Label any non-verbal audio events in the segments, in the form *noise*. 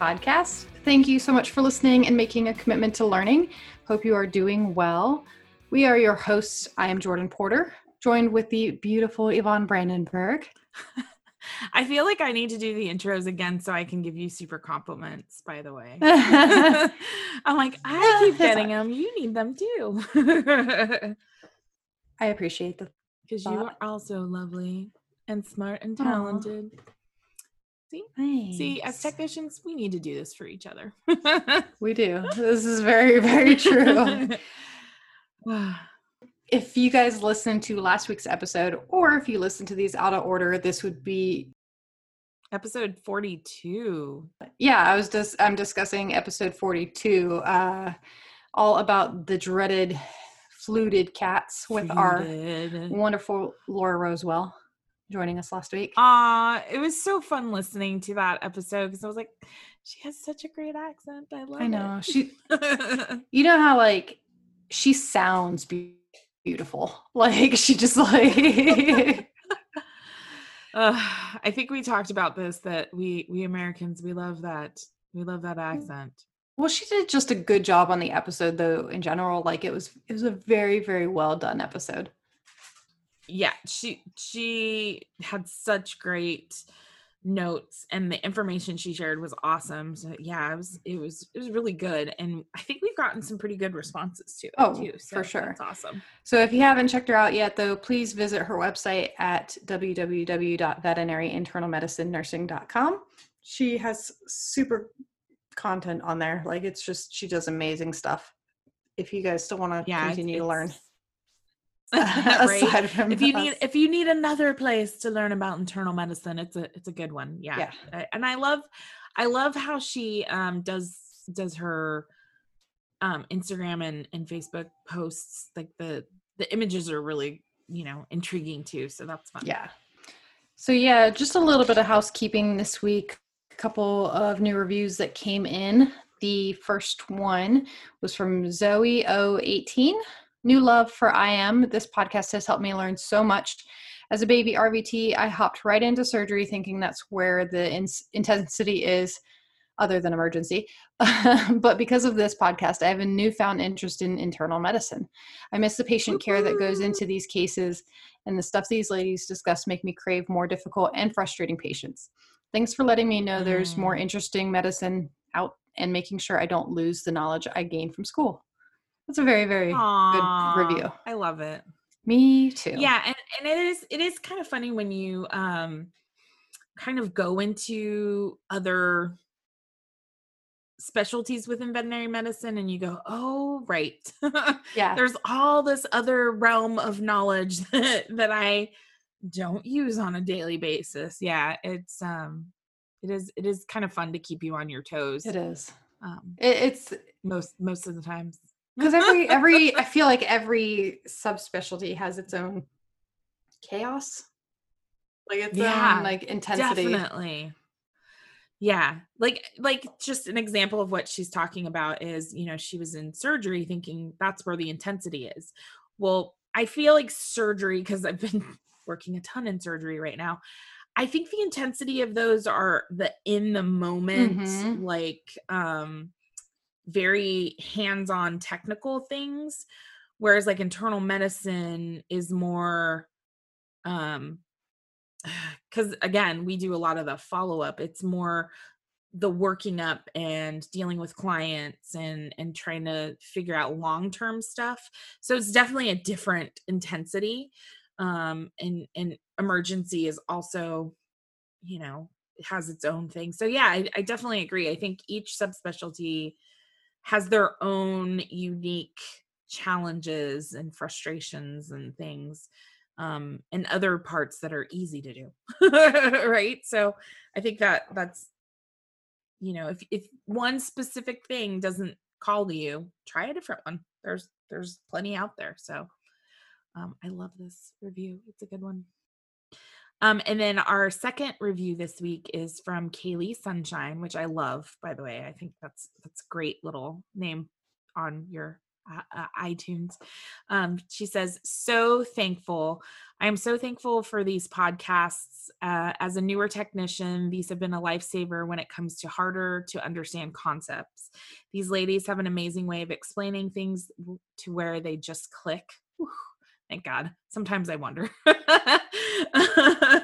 podcast. Thank you so much for listening and making a commitment to learning. Hope you are doing well. We are your hosts. I am Jordan Porter, joined with the beautiful Yvonne Brandenburg. *laughs* I feel like I need to do the intros again so I can give you super compliments, by the way. *laughs* I'm like, I keep *laughs* getting them. You need them too. I appreciate the because you are also lovely and smart and talented. Aww. See? See, as technicians, we need to do this for each other. *laughs* we do. This is very, very true. *laughs* if you guys listened to last week's episode, or if you listen to these out of order, this would be episode 42. Yeah, I was just I'm discussing episode 42, uh, all about the dreaded FLUTD cats with FLUTD. our wonderful Laura Rosewell joining us last week. Uh, it was so fun listening to that episode because I was like, she has such a great accent. I love I know. It. She *laughs* you know how like she sounds beautiful. *laughs* Like she just like *laughs* uh, I think we talked about this that we we Americans we love that we love that mm. accent. Well, she did just a good job on the episode though in general. Like it was it was a very very well done episode yeah she she had such great notes and the information she shared was awesome so yeah it was it was it was really good and i think we've gotten some pretty good responses to it oh too so for sure. that's awesome. So if you haven't checked her out yet though please visit her website at www.veterinaryinternalmedicinenursing.com she has super content on there like it's just she does amazing stuff. If you guys still want to yeah, continue to learn *laughs* *laughs* right? if you us. need if you need another place to learn about internal medicine, it's a it's a good one. Yeah. yeah. And I love I love how she um does does her um Instagram and, and Facebook posts. Like the the images are really, you know, intriguing too. So that's fun. Yeah. So yeah, just a little bit of housekeeping this week. A couple of new reviews that came in. The first one was from Zoe 018 New love for I am. This podcast has helped me learn so much. As a baby RVT, I hopped right into surgery thinking that's where the in- intensity is, other than emergency. *laughs* but because of this podcast, I have a newfound interest in internal medicine. I miss the patient care that goes into these cases, and the stuff these ladies discuss make me crave more difficult and frustrating patients. Thanks for letting me know there's more mm. interesting medicine out and making sure I don't lose the knowledge I gained from school. That's a very, very Aww, good review. I love it. Me too. Yeah, and, and it is it is kind of funny when you um kind of go into other specialties within veterinary medicine and you go, oh right. *laughs* yeah. There's all this other realm of knowledge *laughs* that, that I don't use on a daily basis. Yeah, it's um it is it is kind of fun to keep you on your toes. It is. Um it, it's most most of the times because every *laughs* every i feel like every subspecialty has its own chaos. Like its yeah, own like intensity. Definitely. Yeah. Like like just an example of what she's talking about is you know she was in surgery thinking that's where the intensity is. Well i feel like surgery because i've been *laughs* working a ton in surgery right now i think the intensity of those are the in the moment mm-hmm. like um very hands-on technical things whereas like internal medicine is more um *sighs* because again we do a lot of the follow-up. It's more the working up and dealing with clients and and trying to figure out long-term stuff. So it's definitely a different intensity um and and emergency is also you know has its own thing. So yeah I, I definitely agree. I think each subspecialty has their own unique challenges and frustrations and things um and other parts that are easy to do *laughs* right so i think that that's you know, if if one specific thing doesn't call to you, try a different one. There's there's plenty out there. So um, I love this review. It's a good one. Um, and then our second review this week is from Kaylee Sunshine, which I love, by the way. I think that's that's a great little name on your uh, uh, iTunes. Um, she says, "So thankful. I am so thankful for these podcasts. Uh, as a newer technician, these have been a lifesaver when it comes to harder to understand concepts. These ladies have an amazing way of explaining things to where they just click." Whew thank God. Sometimes I wonder. *laughs*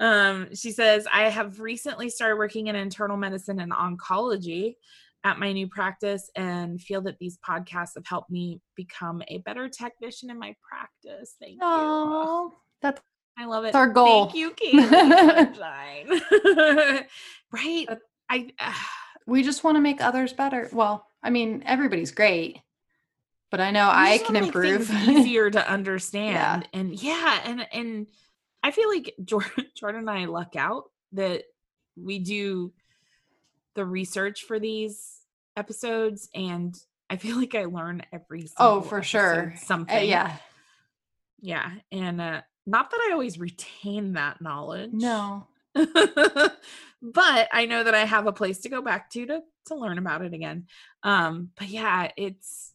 um, she says, I have recently started working in internal medicine and oncology at my new practice and feel that these podcasts have helped me become a better technician in my practice. Thank Aww, you. That's I love it. our goal. Thank you, *laughs* Kaylee. *laughs* right. I uh, *sighs* we just want to make others better. Well, I mean, everybody's great but I know I can improve. easier to *laughs* understand, yeah. and yeah, and and I feel like Jordan, *laughs* Jordan and I luck out that we do the research for these episodes, and I feel like I learn every. Oh, for sure, something. Uh, yeah, yeah, and uh, not that I always retain that knowledge. No. *laughs* but I know that I have a place to go back to to to learn about it again. Um, but yeah, it's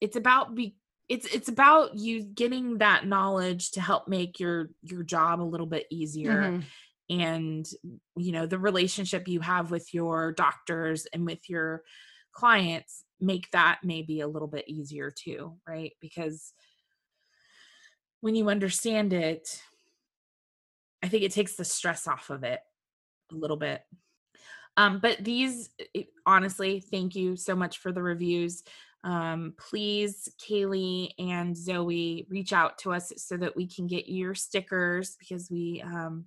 it's about be it's it's about you getting that knowledge to help make your your job a little bit easier. Mm-hmm. and you know the relationship you have with your doctors and with your clients make that maybe a little bit easier too right? Because when you understand it i think it takes the stress off of it a little bit. Um but these honestly thank you so much for the reviews um, please, Kaylee and Zoe, reach out to us so that we can get your stickers because we um,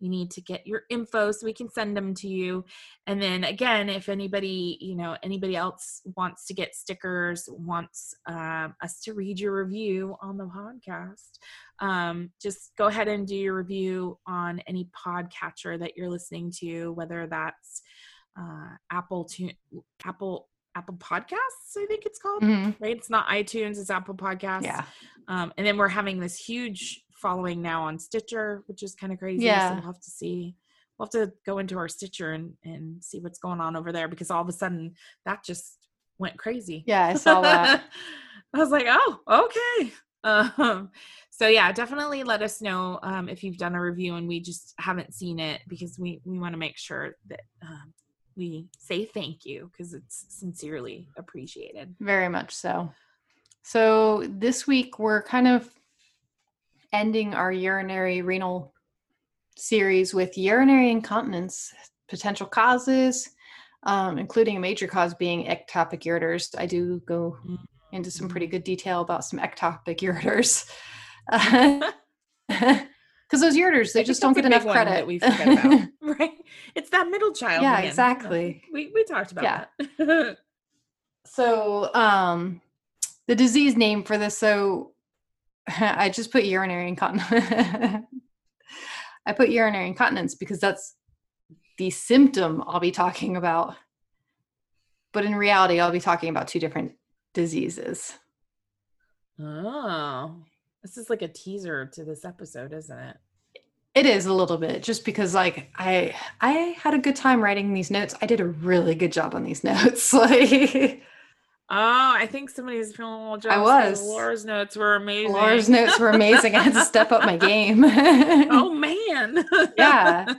we need to get your info so we can send them to you. And then again, if anybody you know anybody else wants to get stickers, wants um, us to read your review on the podcast, um, just go ahead and do your review on any podcatcher that you're listening to, whether that's uh, Apple to Apple Apple Podcasts, I think it's called. Mm-hmm. Right? It's not iTunes, it's Apple Podcasts. Yeah. Um, and then we're having this huge following now on Stitcher, which is kind of crazy. Yeah. So we'll have to see. We'll have to go into our Stitcher and, and see what's going on over there because all of a sudden that just went crazy. Yeah, I saw that. *laughs* I was like, oh, okay. Um, so yeah, definitely let us know um, if you've done a review and we just haven't seen it because we we want to make sure that um, we say thank you because it's sincerely appreciated. Very much so. So this week we're kind of ending our urinary renal series with urinary incontinence, potential causes, um, including a major cause being ectopic ureters. I do go into some pretty mm-hmm. good detail about some ectopic *laughs* ureters. *laughs* *laughs* because those ureters they just don't get enough credit that we forget about. *laughs* *laughs* Right? It's that middle child yeah again. exactly. We, we talked about yeah. that. *laughs* So um the disease name for this so i just put urinary incontinence i put urinary incontinence because that's the symptom i'll be talking about. But in reality i'll be talking about two different diseases. Oh this is like a teaser to this episode, isn't it? It is a little bit just because like I I had a good time writing these notes. I did a really good job on these notes. *laughs* like Oh, I think somebody's feeling a little jealous. I was. Laura's notes were amazing. Laura's notes were amazing. I had to step up my game. *laughs* oh man. *laughs* yeah.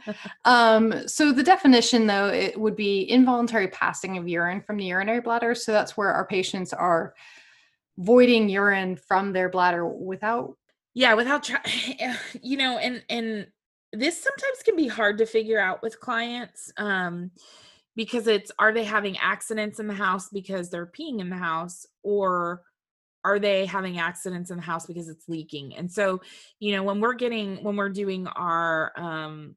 Um, so the definition though, it would be involuntary passing of urine from the urinary bladder. So that's where our patients are voiding urine from their bladder without yeah without try- *sighs* you know and and this sometimes can be hard to figure out with clients um because it's are they having accidents in the house because they're peeing in the house or are they having accidents in the house because it's leaking? And so you know when we're getting when we're doing our um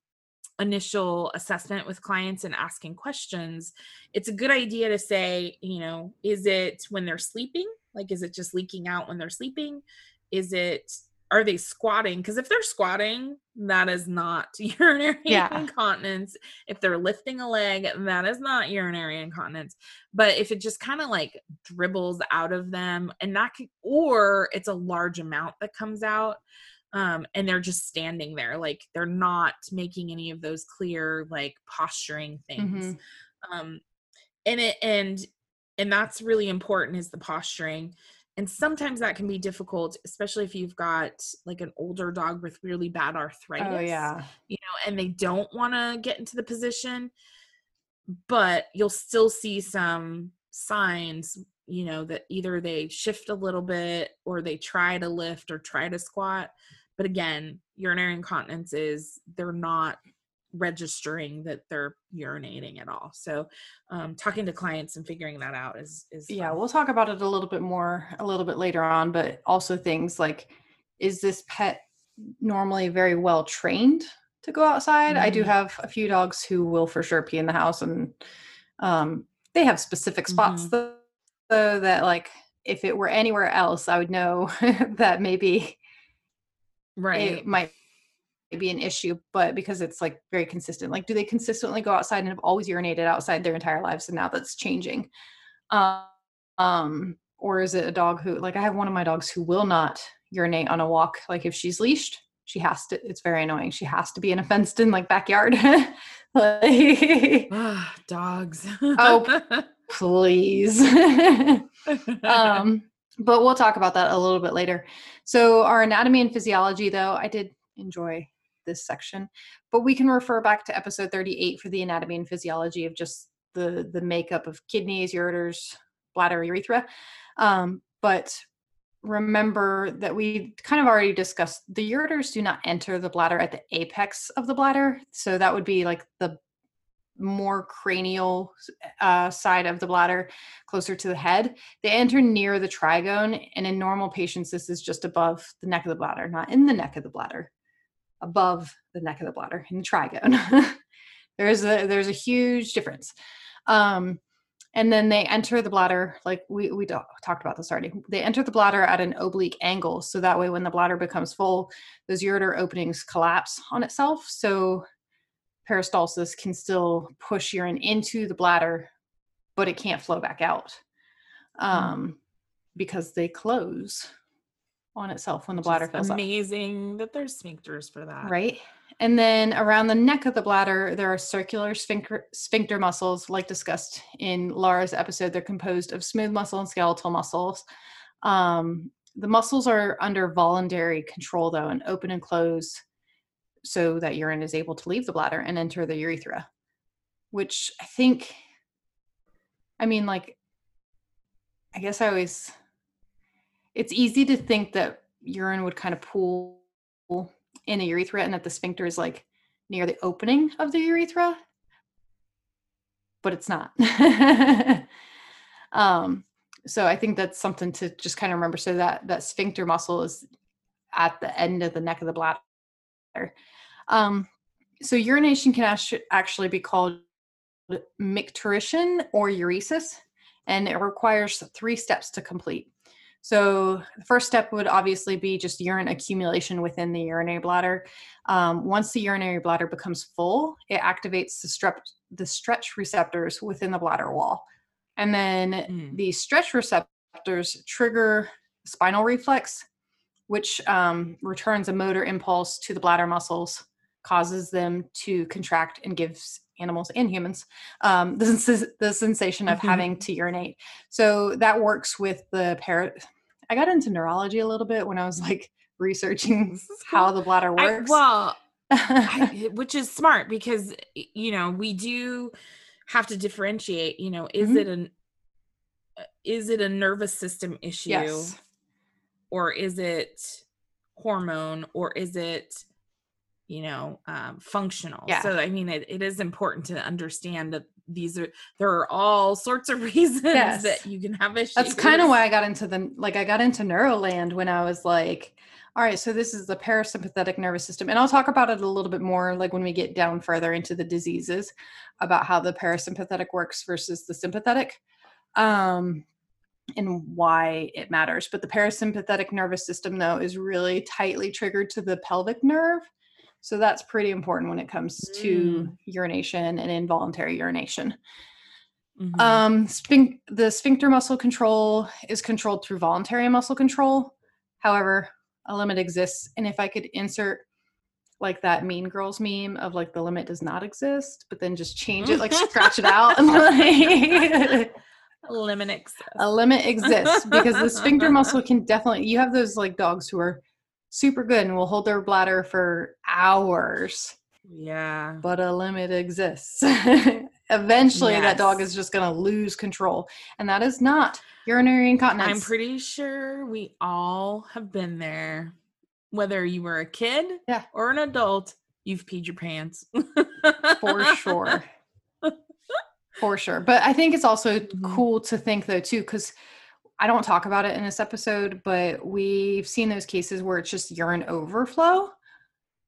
initial assessment with clients and asking questions it's a good idea to say you know is it when they're sleeping like, is it just leaking out when they're sleeping? Is it are they squatting? Because if they're squatting, that is not *laughs* urinary Yeah. incontinence. If they're lifting a leg, that is not urinary incontinence. But if it just kind of like dribbles out of them, and that can, or it's a large amount that comes out, um, and they're just standing there, like they're not making any of those clear like posturing things. Mhm. Um, and it and and that's really important is the posturing and sometimes that can be difficult especially if you've got like an older dog with really bad oh, arthritis Oh yeah. you know and they don't want to get into the position but you'll still see some signs you know that either they shift a little bit or they try to lift or try to squat but again urinary incontinence is they're not registering that they're urinating at all so um talking to clients and figuring that out is is Yeah, fun. we'll talk about it a little bit more a little bit later on, but also things like is this pet normally very well trained to go outside? I do Mhm. have a few dogs who will for sure pee in the house and um they have specific spots Mhm. though, though that like if it were anywhere else, I would know *laughs* that maybe right it might be an issue, but because it's like very consistent, like do they consistently go outside and have always urinated outside their entire lives and now that's changing? Um, um, or is it a dog who like I have one of my dogs who will not urinate on a walk. Like if she's leashed, she has to it's very annoying. She has to be in a *laughs* fenced in like backyard. *laughs* like Ah, dogs. Oh. *laughs* please. um, but we'll talk about that a little bit later. So, our anatomy and physiology, though, I did enjoy this section, but we can refer back to episode 38 for the anatomy and physiology of just the the makeup of kidneys, ureters, bladder, urethra. Um, but remember that we kind of already discussed the ureters do not enter the bladder at the apex of the bladder. So that would be like the more cranial uh, side of the bladder, closer to the head. They enter near the trigone, and in normal patients, this is just above the neck of the bladder, not in the neck of the bladder, above the neck of the bladder in the trigone. *laughs* there's a there's a huge difference. Um, and then they enter the bladder like we we talked about this already. They enter the bladder at an oblique angle, so that way when the bladder becomes full, those ureter openings collapse on itself. So peristalsis can still push urine into the bladder, but it can't flow back out um, because they close on itself when the bladder fills up. amazing that there's sphincters for that. Right. And then around the neck of the bladder, there are circular sphincter, sphincter muscles, like discussed in Laura's episode. They're composed of smooth muscle and skeletal muscles. Um, the muscles are under voluntary control, though, and open and close so that urine is able to leave the bladder and enter the urethra, which I think, I mean, like, I guess I always, it's easy to think that urine would kind of pool in the urethra and that the sphincter is like near the opening of the urethra. But it's not. *laughs* Um so i think that's something to just kind of remember so that that sphincter muscle is at the end of the neck of the bladder. Um so urination can actually be called micturition or uresis and it requires three steps to complete so the first step would obviously be just urine accumulation within the urinary bladder. Um, once the urinary bladder becomes full, it activates the, strep- the stretch receptors within the bladder wall. And then Mm. the stretch receptors trigger spinal reflex, which um, returns a motor impulse to the bladder muscles, causes them to contract and gives animals and humans um, *laughs* the, the sensation of Mhm. having to urinate. So that works with the parrot. I got into neurology a little bit when I was like researching how the bladder I, works. well, I, *laughs* which is smart because you know we do have to differentiate. You know, is Mhm. it an uh, is it a nervous system issue yes. or is it hormone or is it you know um, functional Yeah. so i mean it, it is important to understand that these are there are all sorts of *laughs* reasons Yes. that you can have issues That's kind of why I got into the like I got into Neuroland when I was like, all right, so this is the parasympathetic nervous system. And I'll talk about it a little bit more like when we get down further into the diseases about how the parasympathetic works versus the sympathetic. Um and why it matters. But the parasympathetic nervous system, though, is really tightly triggered to the pelvic nerve. So that's pretty important when it comes to Mm. urination and involuntary urination. Mhm. Um, sphin- the sphincter muscle control is controlled through voluntary muscle control. However, a limit exists. And if I could insert like that Mean Girls meme of like the limit does not exist, but then just change it, like scratch it out, and *laughs* like *laughs* lemon exists. a limit exists because the sphincter muscle *laughs* can definitely. You have those like dogs who are super good and will hold their bladder for hours, Yeah. but a limit exists. *laughs* Eventually, that dog is just going to lose control, and that is not urinary incontinence. I'm pretty sure we all have been there. Whether you were a kid Yeah. or an adult, you've peed your pants. for sure. *laughs* For sure. But I think it's also Mhm. cool to think though too cuz I don't talk about it in this episode, but we've seen those cases where it's just urine overflow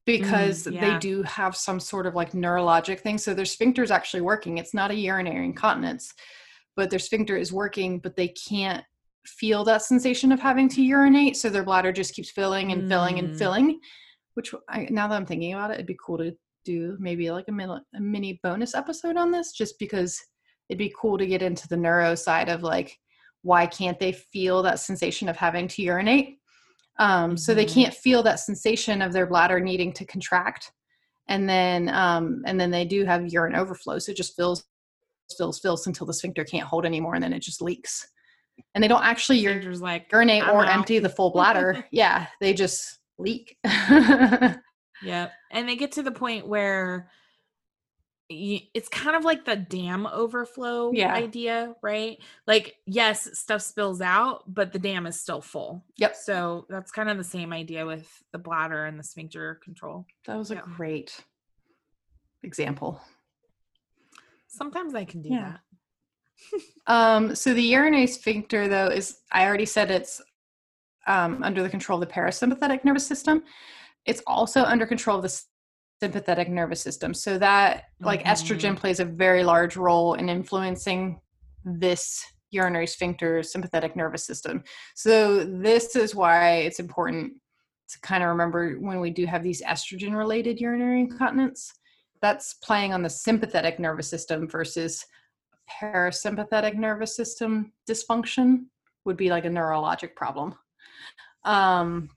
because they yeah. do have some sort of like neurologic thing. So their sphincter is actually working. It's not a urinary incontinence, but their sphincter is working, but they can't feel that sensation of having to urinate. So their bladder just keeps filling and filling and Mm. filling, which I, now that I'm thinking about it, it'd be cool to do maybe like a mini, a mini bonus episode on this just because it'd be cool to get into the neuro side of like why can't they feel that sensation of having to urinate um, so they Mhm. can't feel that sensation of their bladder needing to contract and then um, and then they do have urine overflow so it just fills fills fills until the sphincter can't hold anymore and then it just leaks and they don't actually ur- Ginger's like, urinate or out." empty the full bladder *laughs* yeah they just leak *laughs* Yep. And they get to the point where it's kind of like the dam overflow Yeah. idea, right? Like, yes, stuff spills out, but the dam is still full. Yep. So that's kind of the same idea with the bladder and the sphincter control. that was a great example Sometimes I can do Yeah. that. *laughs* Um, so the urinary sphincter, though, is I already said it's um, under the control of the parasympathetic nervous system. It's also under control of the sympathetic nervous system. So that, like, estrogen plays a very large role in influencing this urinary sphincter sympathetic nervous system. So this is why it's important to kind of remember when we do have these estrogen related urinary incontinence. That's playing on the sympathetic nervous system versus parasympathetic nervous system dysfunction would be like a neurologic problem. Um,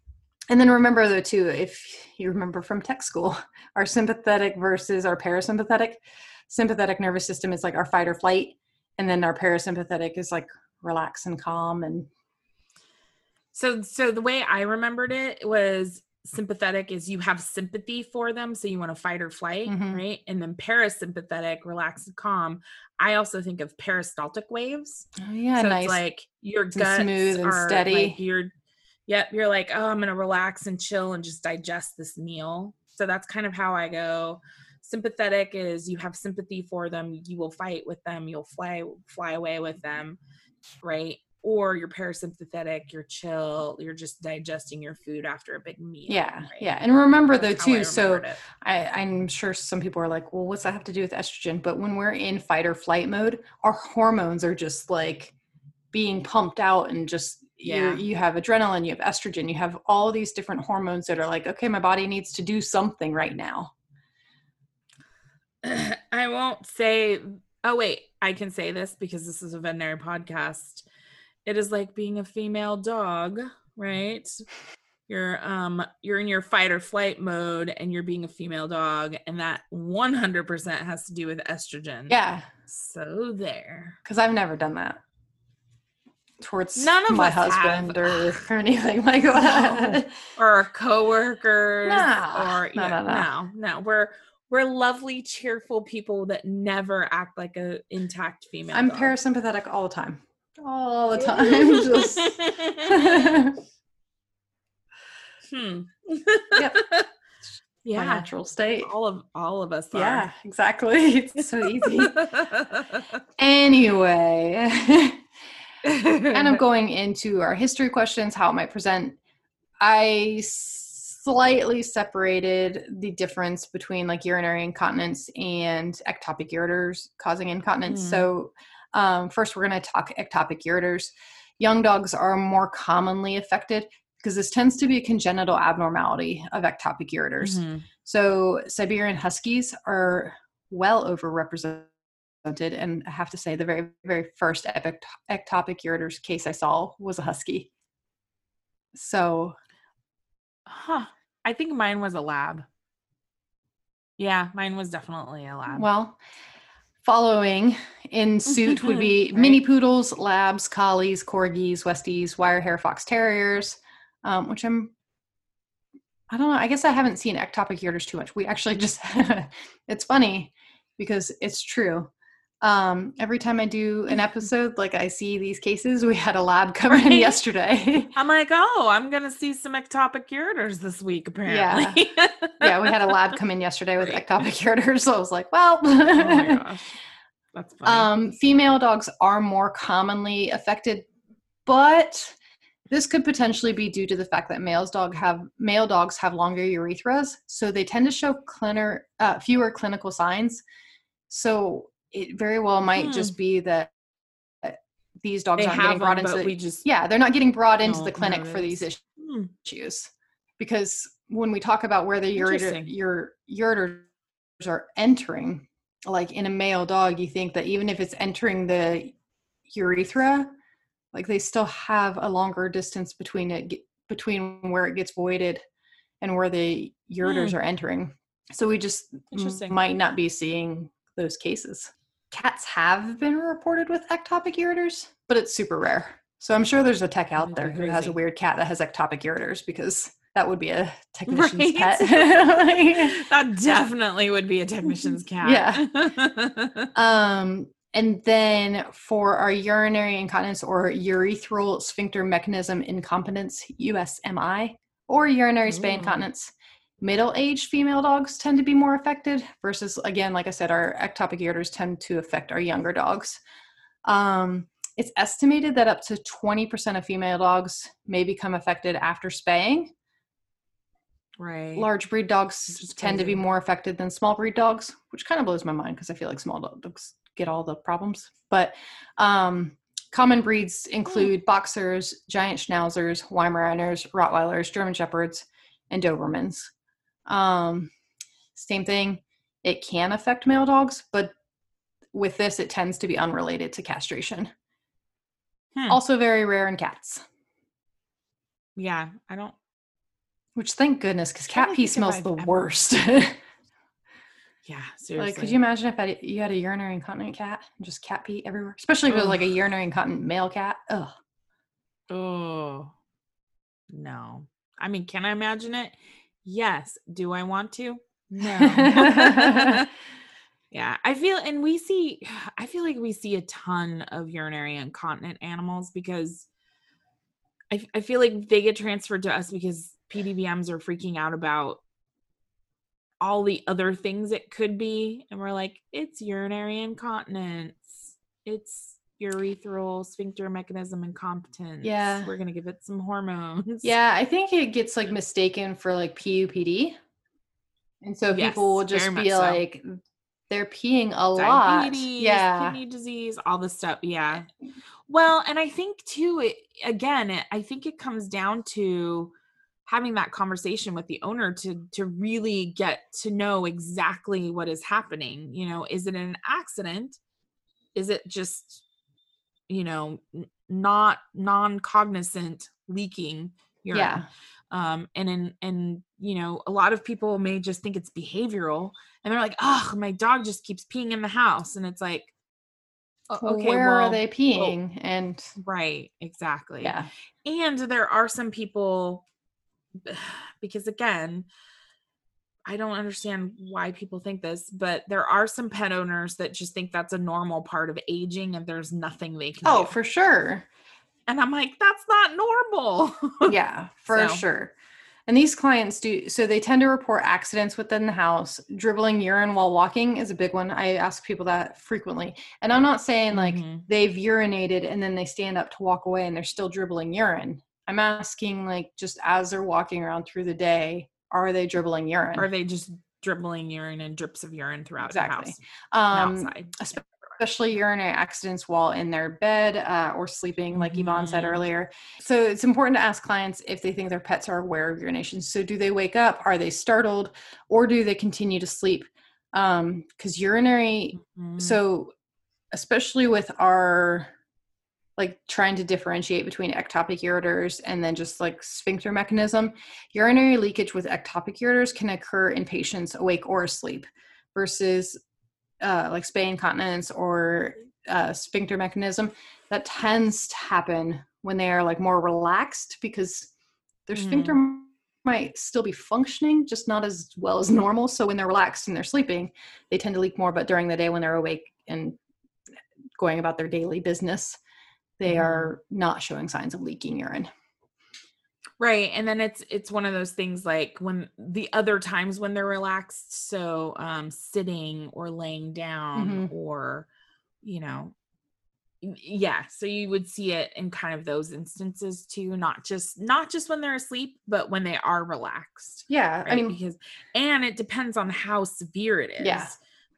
and then remember though too, if you remember from tech school, *laughs* our sympathetic versus our parasympathetic, sympathetic nervous system is like our fight or flight, and then our parasympathetic is like relax and calm and So so the way I remembered it was sympathetic is you have sympathy for them so you want to fight or flight Mhm. right and then parasympathetic relax and calm i also think of peristaltic waves oh yeah, so nice. it's like your guts smooth and are steady. like yep you're like oh i'm gonna relax and chill and just digest this meal so that's kind of how i go sympathetic is you have sympathy for them you will fight with them you'll fly fly away with them right or you're parasympathetic you're chill you're just digesting your food after a big meal yeah, right? yeah. And remember That's though how I too, so it. I, I'm sure some people are like, well, what's that have to do with estrogen? But when we're in fight or flight mode, our hormones are just like being pumped out and just Yeah. you you have adrenaline, you have estrogen, you have all these different hormones that are like, okay, my body needs to do something right now. *clears throat* I won't say. Oh wait, I can say this because this is a veterinary podcast. It is like being a female dog, right? You're um you're in your fight or flight mode, and you're being a female dog, and that 100% has to do with estrogen. Yeah, So there. because I've never done that towards None of my us have. husband or, *sighs* *laughs* or anything like that. Or our coworkers. Nah, or no, yeah, no, no. no, no. We're we're lovely, cheerful people that never act like a intact female. I'm dog. parasympathetic all the time, all the *laughs* time. *laughs* Just hmm. Yep. my Yeah. natural state. All of all of us are. Yeah, exactly. It's so easy. anyway, kind of *laughs* going into our history questions, how it might present. I slightly separated the difference between like urinary incontinence and ectopic ureters causing incontinence. Mm. So, um, first, we're going to talk ectopic ureters. young dogs are more commonly affected because this tends to be a congenital abnormality of ectopic ureters. Mm-hmm. So Siberian Huskies are well overrepresented. And I have to say, the very, very first ectopic ureters case I saw was a Husky. So, huh. I think mine was a lab. Yeah, mine was definitely a lab. Well, following in suit would *laughs* be right. mini poodles, labs, collies, corgis, westies, wire hair fox terriers, um, which I'm I don't know. I guess I haven't seen ectopic ureters too much. We actually just *laughs* it's funny because it's true. Um, every time I do an *laughs* episode, like I see these cases, we had a lab *laughs* come right? in yesterday. *laughs* I'm like, oh, I'm gonna see some ectopic ureters this week, apparently. Yeah, yeah we had a lab come in yesterday with ectopic ureters, so I was like, well, oh my gosh. That's funny. Um, female dogs are more commonly affected, but this could potentially be due to the fact that males dog have male dogs have longer urethras, so they tend to show cleaner, uh, fewer clinical signs. So it very well might hmm. just be that these dogs they aren't getting brought them, into. We just yeah, they're not getting brought into the clinic for these hmm. issues because when we talk about where the ureter, your ureters are entering, like in a male dog, you think that even if it's entering the urethra, like they still have a longer distance between it between where it gets voided and where the ureters mm. are entering so we just might not be seeing those cases cats have been reported with ectopic ureters but it's super rare so i'm sure there's a tech out there who has a weird cat that has ectopic ureters because that would be a technician's right? pet. *laughs* that *laughs* definitely would be a technician's *laughs* cat. Yeah. um, and then for our urinary incontinence or urethral sphincter mechanism incompetence, USMI, or urinary spay incontinence, middle aged female dogs tend to be more affected versus, again, like I said, our ectopic ureters tend to affect our younger dogs. Um, it's estimated that up to 20% of female dogs may become affected after spaying. Right. Large breed dogs tend to be more affected than small breed dogs, which kind of blows my mind because I feel like small dogs get all the problems. But um, common breeds include boxers, giant schnauzers, Weimaraners, Rottweilers, German Shepherds, and Dobermans. Um, same thing, it can affect male dogs, but with this, it tends to be unrelated to castration. Hmm. Also, very rare in cats. Yeah, I don't. Which thank goodness, because cat pee smells the ever... worst. *laughs* Yeah, seriously. *laughs* Like, could you imagine if you had a urinary incontinent cat and just cat pee everywhere? Especially if it was like a urinary incontinent male cat. Ugh. Oh, no. I mean, can I imagine it? Yes. Do I want to? No. *laughs* *laughs* yeah, I feel, and we see, *sighs* I feel like we see a ton of urinary incontinent animals because I, I feel like they get transferred to us because PDVMs are freaking out about all the other things it could be and we're like it's urinary incontinence it's urethral sphincter mechanism incompetence yeah. we're gonna give it some hormones. Yeah i think it gets like mistaken for like PU/PD and so yes, people will just be like so. they're peeing a Diabetes, lot yeah. kidney disease all the stuff yeah. Well and i think too it again it, i think it comes down to having that conversation with the owner to to really get to know exactly what is happening. You know is it an accident? Is it just you know not non-cognizant leaking urine. Yeah. Um and in and you know a lot of people may just think it's behavioral and they're like oh my dog just keeps peeing in the house. And it's like okay where well, are they peeing? And right exactly. Yeah. And there are some people *sighs* because again, I don't understand why people think this, but there are some pet owners that just think that's a normal part of aging and there's nothing they can Oh, do. for sure. And I'm like, that's not normal. *laughs* yeah, for so. sure. And these clients do so they tend to report accidents within the house. Dribbling urine while walking is a big one. I ask people that frequently. And I'm not saying like mm-hmm. they've urinated and then they stand up to walk away and they're still dribbling urine. I'm asking like just as they're walking around through the day, are they dribbling urine? Are they just dribbling urine and drips of urine throughout exactly. the house? Um, especially urinary accidents while in their bed uh, or sleeping, like Yvonne said Mhm. earlier. So it's important to ask clients if they think their pets are aware of urination. So do they wake up? Are they startled? Or do they continue to sleep? Because urinary, Mhm. so especially with our like trying to differentiate between ectopic ureters and then just like sphincter mechanism urinary leakage with ectopic ureters can occur in patients awake or asleep versus uh, like spay incontinence or uh, sphincter mechanism. That tends to happen when they are like more relaxed because their sphincter might still be functioning just not as well as normal. So when they're relaxed and they're sleeping they tend to leak more but during the day when they're awake and going about their daily business they Mhm. are not showing signs of leaking urine right and then it's it's one of those things like when the other times when they're relaxed so um sitting or laying down Mhm. or you know yeah so you would see it in kind of those instances too not just not just when they're asleep but when they are relaxed yeah right i mean because and it depends on how severe it is Yeah.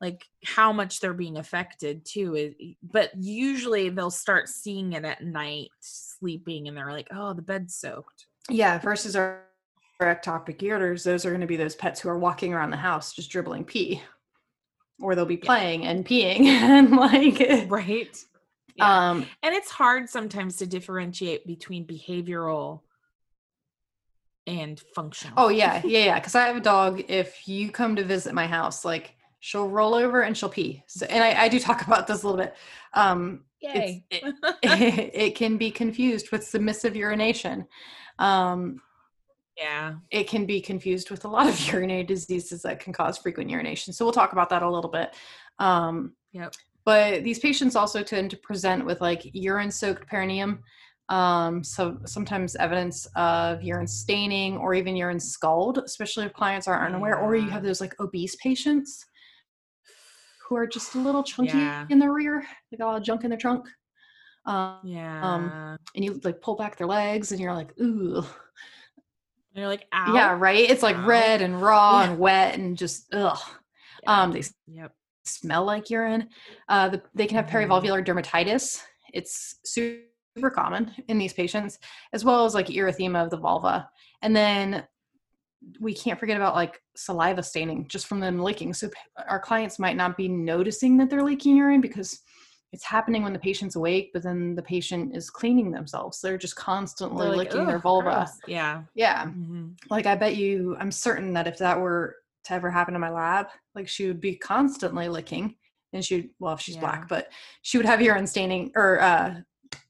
Like how much they're being affected too is but usually they'll start seeing it at night sleeping and they're like oh the bed's soaked yeah versus our, our ectopic ureters those are going to be those pets who are walking around the house just dribbling pee or they'll be Yeah. playing and peeing *laughs* and like right yeah. um and it's hard sometimes to differentiate between behavioral and functional oh yeah *laughs* yeah yeah because i have a dog if you come to visit my house like she'll roll over and she'll pee so and i, I do talk *laughs* about this a little bit um yay it, *laughs* *laughs* it can be confused with submissive urination um yeah it can be confused with a lot of urinary diseases that can cause frequent urination. So we'll talk about that a little bit. Um, Yep. But these patients also tend to present with like urine soaked perineum. Um, so sometimes evidence of urine staining or even urine scald, especially if clients are unaware, or you have those like obese patients who are just a little chunky Yeah. in the rear. They got a lot of junk in the trunk. Um, yeah and you like pull back their legs and you're like, ooh, And you're like ow yeah, right. It's like Ow. red and raw Yeah. and wet and just ugh. Um, they yep smell like urine. Uh, the, they can have Mhm. perivolvular dermatitis. It's super common in these patients, as well as like erythema of the vulva. And then we can't forget about like saliva staining just from them licking. So our clients might not be noticing that they're leaking urine because it's happening when the patient's awake, but then the patient is cleaning themselves. They're just constantly They're like, licking their vulva. gross." yeah Yeah Mhm. like i bet you i'm certain that if that were to ever happen in my lab like she would be constantly licking and she would well if she's Yeah. black but she would have urine staining or uh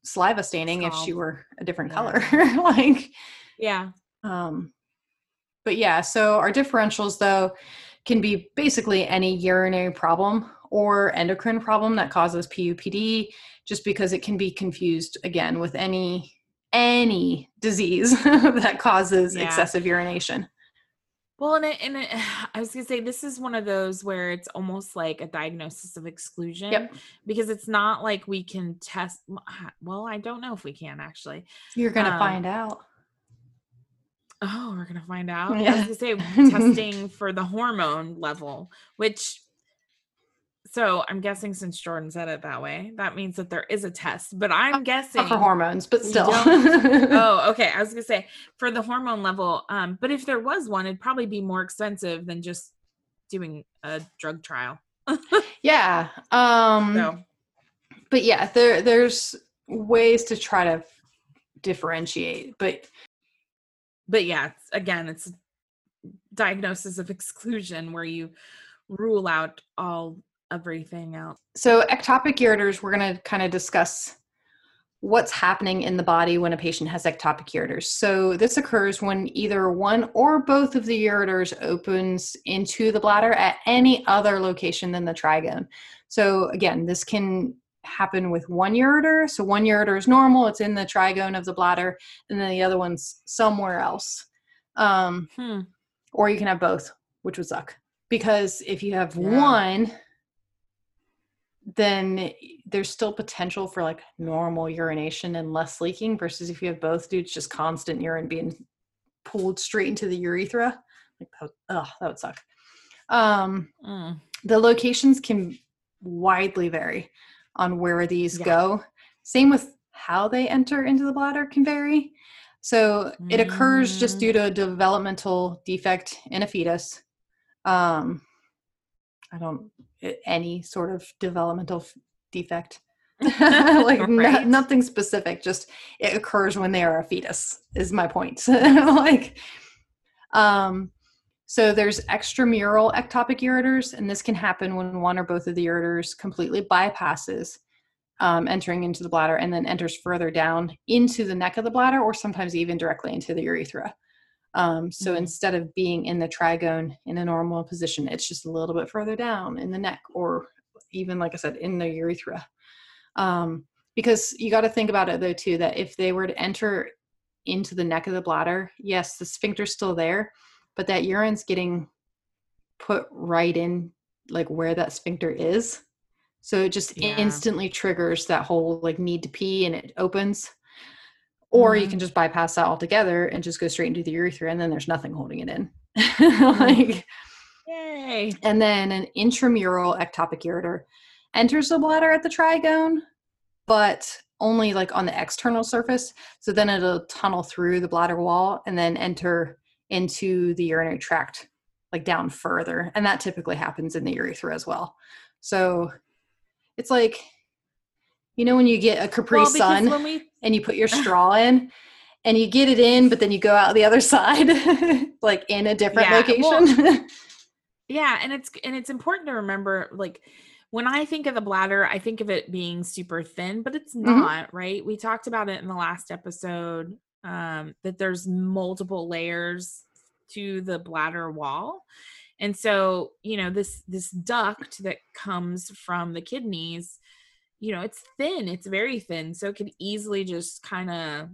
saliva staining if she were a different Yeah. color *laughs* like yeah um but yeah so our differentials though can be basically any urinary problem or endocrine problem that causes PU/PD just because it can be confused again with any any disease *laughs* that causes Yeah. excessive urination Well, and it, and it, *sighs* I was gonna say this is one of those where it's almost like a diagnosis of exclusion. Yep. Because it's not like we can test. *sighs* Well, I don't know if we can actually. You're gonna Um, find out. Oh, we're gonna find *laughs* out. I Yeah. was gonna say *laughs* testing for the hormone level, which. So I'm guessing since Jordan said it that way, that means that there is a test. But I'm guessing for hormones, but still. *laughs* oh, okay. I was gonna say for the hormone level. Um, but if there was one, it'd probably be more expensive than just doing a drug trial. yeah. Um So but yeah, there there's ways to try to differentiate, but but yeah, it's, again, it's diagnosis of exclusion where you rule out all everything else. so ectopic ureters, we're gonna kind of discuss what's happening in the body when a patient has ectopic ureters. So this occurs when either one or both of the ureters opens into the bladder at any other location than the trigone. So again, this can happen with one ureter. So one ureter is normal, it's in the trigone of the bladder, and then the other one's somewhere else. Um, Hmm. or you can have both, which would suck. Because if you have Yeah. one, then there's still potential for like normal urination and less leaking versus if you have both dudes just constant urine being pulled straight into the urethra like that would, ugh, that would suck um Mm. the locations can widely vary on where these Yeah. go. Same with how they enter into the bladder can vary. So it occurs just Mm. due to a developmental defect in a fetus. Um, I don't any sort of developmental f- defect. *laughs* like *laughs* no- nothing specific just it occurs when they are a fetus is my point *laughs* like um so there's extramural ectopic ureters and this can happen when one or both of the ureters completely bypasses um, entering into the bladder and then enters further down into the neck of the bladder or sometimes even directly into the urethra um, so Mhm. instead of being in the trigone in a normal position it's just a little bit further down in the neck or even like i said in the urethra um, because you got to think about it though too that if they were to enter into the neck of the bladder yes the sphincter's still there but that urine's getting put right in like where that sphincter is so it just Yeah. instantly triggers that whole like need to pee and it opens or you Mhm. can just bypass that altogether and just go straight into the urethra and then there's nothing holding it in *laughs* Mm-hmm. like Yay. and then an intramural ectopic ureter enters the bladder at the trigone, but only like on the external surface. So then it'll tunnel through the bladder wall and then enter into the urinary tract, like down further. And that typically happens in the urethra as well. So it's like, you know, when you get a Capri Well, Sun we and you put your *laughs* straw in and you get it in, but then you go out the other *laughs* side, like in a different Yeah, well, location. *laughs* yeah and it's and it's important to remember like when i think of the bladder i think of it being super thin but it's Mhm. not right we talked about it in the last episode um that there's multiple layers to the bladder wall and so you know this this duct that comes from the kidneys you know it's thin it's very thin so it could easily just kind of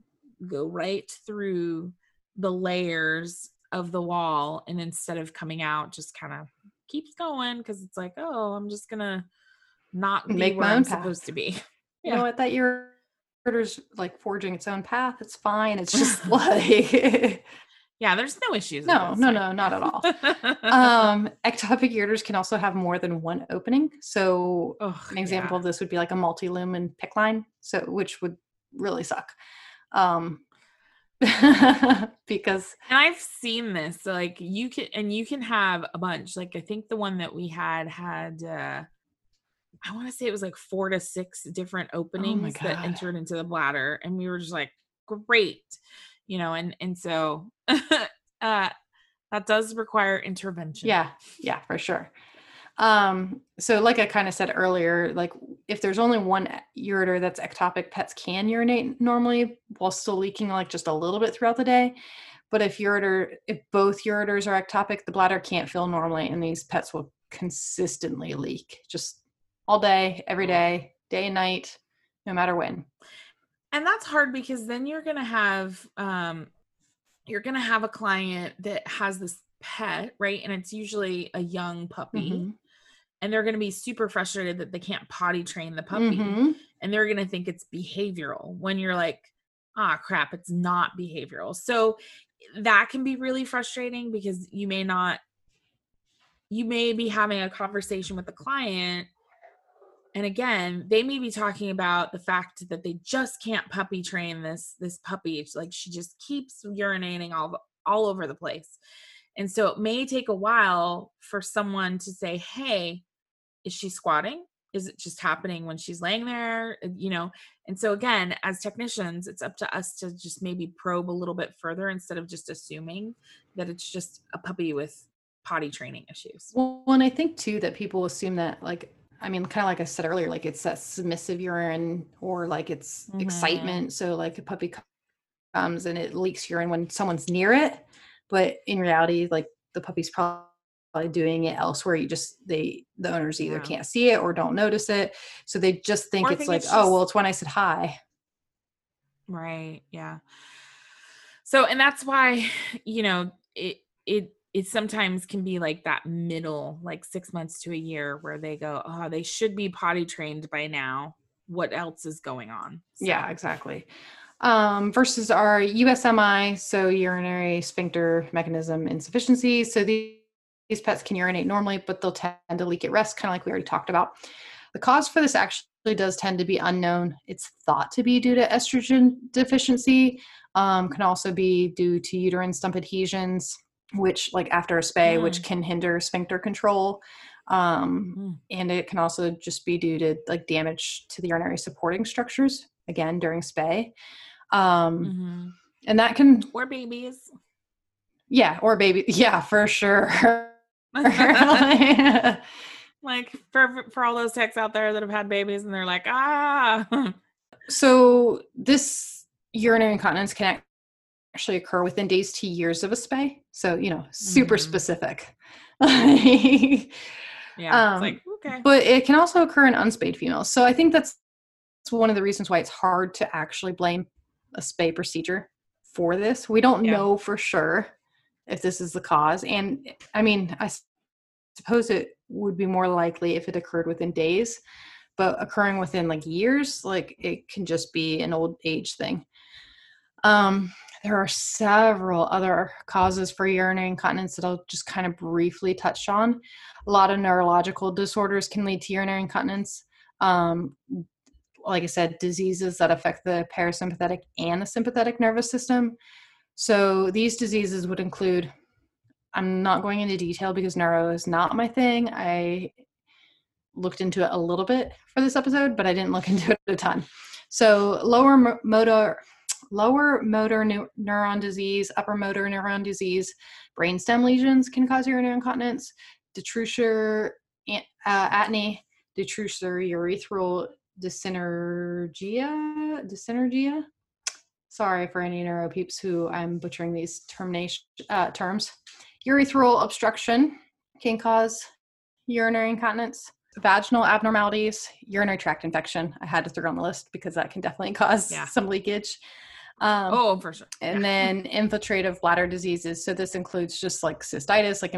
go right through the layers of the wall and instead of coming out just kind of keeps going because it's like oh i'm just gonna not be Make where my i'm path. supposed to be *laughs* you know Yeah. what that ureter's like forging its own path it's fine it's *laughs* just like *laughs* yeah there's no issues no no no not at all. *laughs* Um ectopic ureters can also have more than one opening. So an example yeah. of this would be like a multi-lumen PICC line so which would really suck. Um *laughs* because and i've seen this so like you can and you can have a bunch. Like i think the one that we had had uh i want to say it was like four to six different openings that entered into the bladder and we were just like great you know and and so *laughs* uh that does require intervention Yeah, yeah, for sure. Um, so like I kind of said earlier, like if there's only one ureter that's ectopic, pets can urinate normally while still leaking like just a little bit throughout the day. But if ureter, if both ureters are ectopic, the bladder can't fill normally, and these pets will consistently leak just all day, every day, day and night, no matter when. And that's hard because then you're gonna have um you're gonna have a client that has this pet right and it's usually a young puppy Mhm. and they're gonna be super frustrated that they can't potty train the puppy Mhm. and they're gonna think it's behavioral when you're like ah crap it's not behavioral so that can be really frustrating because you may not you may be having a conversation with the client and again they may be talking about the fact that they just can't puppy train this this puppy. It's like she just keeps urinating all all over the place. And so it may take a while for someone to say hey is she squatting? Is it just happening when she's laying there? You know? And so again as technicians it's up to us to just maybe probe a little bit further instead of just assuming that it's just a puppy with potty training issues. Well, and I think too that people assume that, like, I mean, kind of like I said earlier, like it's that submissive urine or like it's Mhm. excitement. So, like, a puppy comes and it leaks urine when someone's near it. But in reality, like, the puppy's probably doing it elsewhere. You just, they, the owners either Yeah. can't see it or don't notice it. So they just think Or it's think like, it's oh, well, it's when I said hi. Right. Yeah. So, and that's why, you know, it, it, it sometimes can be like that middle, like six months to a year where they go, oh, they should be potty trained by now. What else is going on? Yeah, exactly. Um, versus our USMI, so urinary sphincter mechanism insufficiency. So these, these pets can urinate normally, but they'll tend to leak at rest, kind of like we already talked about. The cause for this actually does tend to be unknown. It's thought to be due to estrogen deficiency, um, can also be due to uterine stump adhesions, which, like after a spay, Mm. which can hinder sphincter control. Um, Mm. and it can also just be due to like damage to the urinary supporting structures, again, during spay. Um, Mhm. And that can, Or babies. yeah, or baby, *laughs* yeah, for sure. *laughs* like for for all those techs out there that have had babies and they're like, ah. *laughs* so this urinary incontinence can actually occur within days to years of a spay. So, you know, super Mhm. specific. yeah. *laughs* Um, it's like, okay. but it can also occur in unspayed females. So I think that's, that's one of the reasons why it's hard to actually blame a spay procedure for this. We don't Yeah. know for sure if this is the cause. And I mean, I suppose it would be more likely if it occurred within days, but occurring within like years, like it can just be an old age thing. Um, there are several other causes for urinary incontinence that I'll just kind of briefly touch on. A lot of neurological disorders can lead to urinary incontinence. Um, like I said, diseases that affect the parasympathetic and the sympathetic nervous system. So these diseases would include, I'm not going into detail because neuro is not my thing. I looked into it a little bit for this episode, but I didn't look *laughs* into it a ton. So lower motor lower motor neu- neuron disease, upper motor neuron disease, brainstem lesions can cause urinary incontinence, detrusor uh, atony, detrusor urethral dyssynergia, dyssynergia. Sorry for any neuro peeps who I'm butchering these termination uh, terms. Urethral obstruction can cause urinary incontinence. Vaginal abnormalities, urinary tract infection. I had to throw on the list because that can definitely cause Yeah. some leakage. Um, oh, for sure. and then *laughs* infiltrative bladder diseases. So this includes just like cystitis, like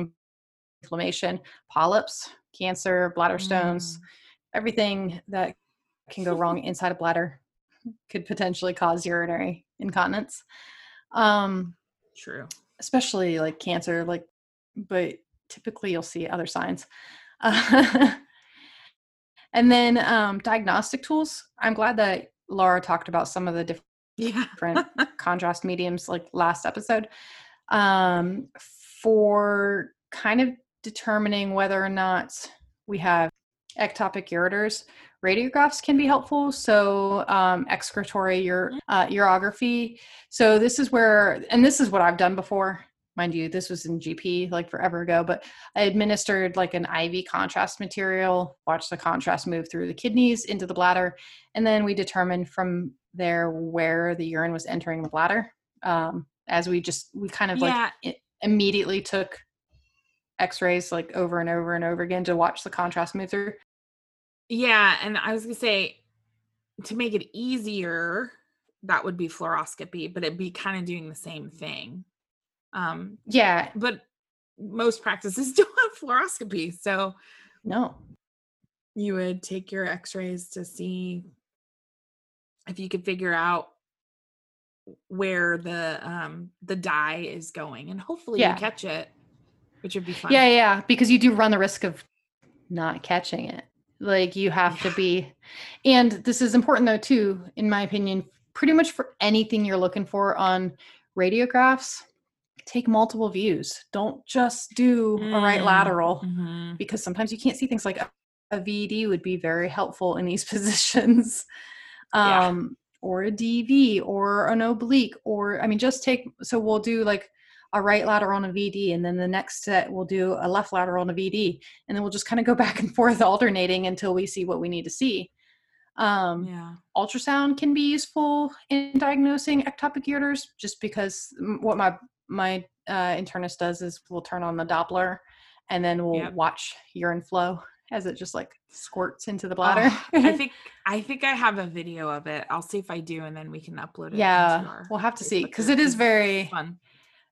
inflammation, polyps, cancer, bladder stones, Mm. everything that can go wrong *laughs* inside a bladder could potentially cause urinary incontinence. Um, True. especially like cancer, like, but typically you'll see other signs. *laughs* and then um, diagnostic tools. I'm glad that Laura talked about some of the different Yeah. different *laughs* contrast mediums like last episode um, for kind of determining whether or not we have ectopic ureters radiographs can be helpful. So um, excretory ur- uh, urography. So this is where and this is what i've done before. Mind you this was in gp like forever ago but i administered like an iv contrast material watched the contrast move through the kidneys into the bladder and then we determined from there where the urine was entering the bladder um, as we just we kind of Yeah. like immediately took x-rays like over and over and over again to watch the contrast move through Yeah, and I was gonna say to make it easier, that would be fluoroscopy, but it'd be kind of doing the same thing. Um, yeah but most practices *laughs* do have fluoroscopy, so no you would take your X-rays to see if you could figure out where the um the dye is going, and hopefully Yeah. you catch it, which would be fun. yeah yeah because you do run the risk of not catching it like you have Yeah. to be and this is important though too in my opinion pretty much for anything you're looking for on radiographs take multiple views don't just do a right Mm, lateral mhm. because sometimes you can't see things like a, VD would be very helpful in these *laughs* positions. Yeah. Um, or a DV or an oblique, or I mean, just take so we'll do like a right lateral on a VD, and then the next set we'll do a left lateral on a VD, and then we'll just kind of go *laughs* back and forth alternating until we see what we need to see. Um, Yeah. ultrasound can be useful in diagnosing ectopic ureters just because m- what my my uh, internist does is we'll turn on the doppler and then we'll Yep. watch urine flow as it just like squirts into the bladder Oh, I *laughs* think I think I have a video of it. I'll see if I do, and then we can upload it. yeah we'll have to see because it is very fun.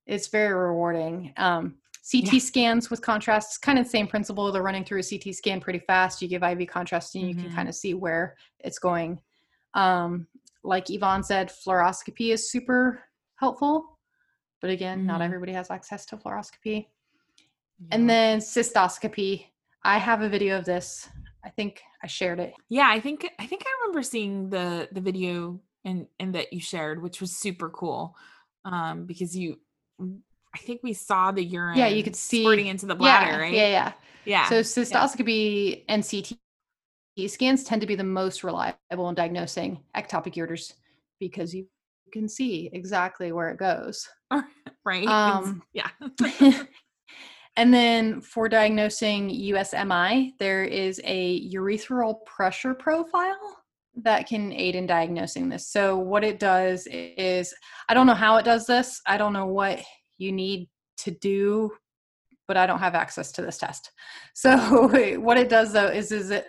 it's very rewarding um ct Yeah. scans with contrast it's kind of the same principle they're running through a ct scan pretty fast you give iv contrast and you can Mhm. kind of see where it's going um like yvonne said fluoroscopy is super helpful but again not Mhm. everybody has access to fluoroscopy Yeah. and then cystoscopy i have a video of this I think I shared it. Yeah, I think I think I remember seeing the the video and and that you shared, which was super cool. Um, because you I think we saw the urine Yeah, you could see squirting into the bladder, yeah, right? Yeah, yeah. Yeah. So yeah. cystoscopy and CT scans tend to be the most reliable in diagnosing ectopic ureters because you can see exactly where it goes. *laughs* right. Um, yeah. *laughs* *laughs* and then for diagnosing USMI, there is a urethral pressure profile that can aid in diagnosing this. So what it does is I don't know how it does this. I don't know what you need to do, but I don't have access to this test. *laughs* So what it does though is is it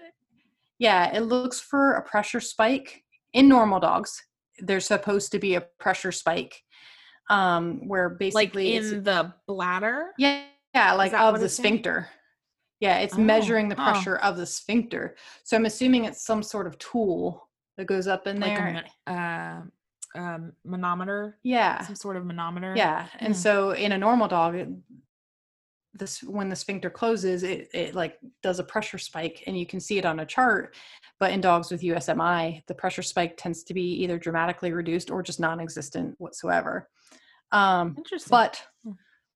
yeah, it looks for a pressure spike in normal dogs. There's supposed to be a pressure spike um where basically like in the bladder. Yeah, yeah, like of the it's saying? sphincter. Yeah, it's Oh, measuring the pressure of the sphincter. So I'm assuming it's some sort of tool that goes up in Like there. a uh, um manometer. yeah. Some sort of manometer. Yeah. And Hmm. so in a normal dog, it- this when the sphincter closes, it it like does a pressure spike and you can see it on a chart. But in dogs with USMI, the pressure spike tends to be either dramatically reduced or just non-existent whatsoever. Um, Interesting. but.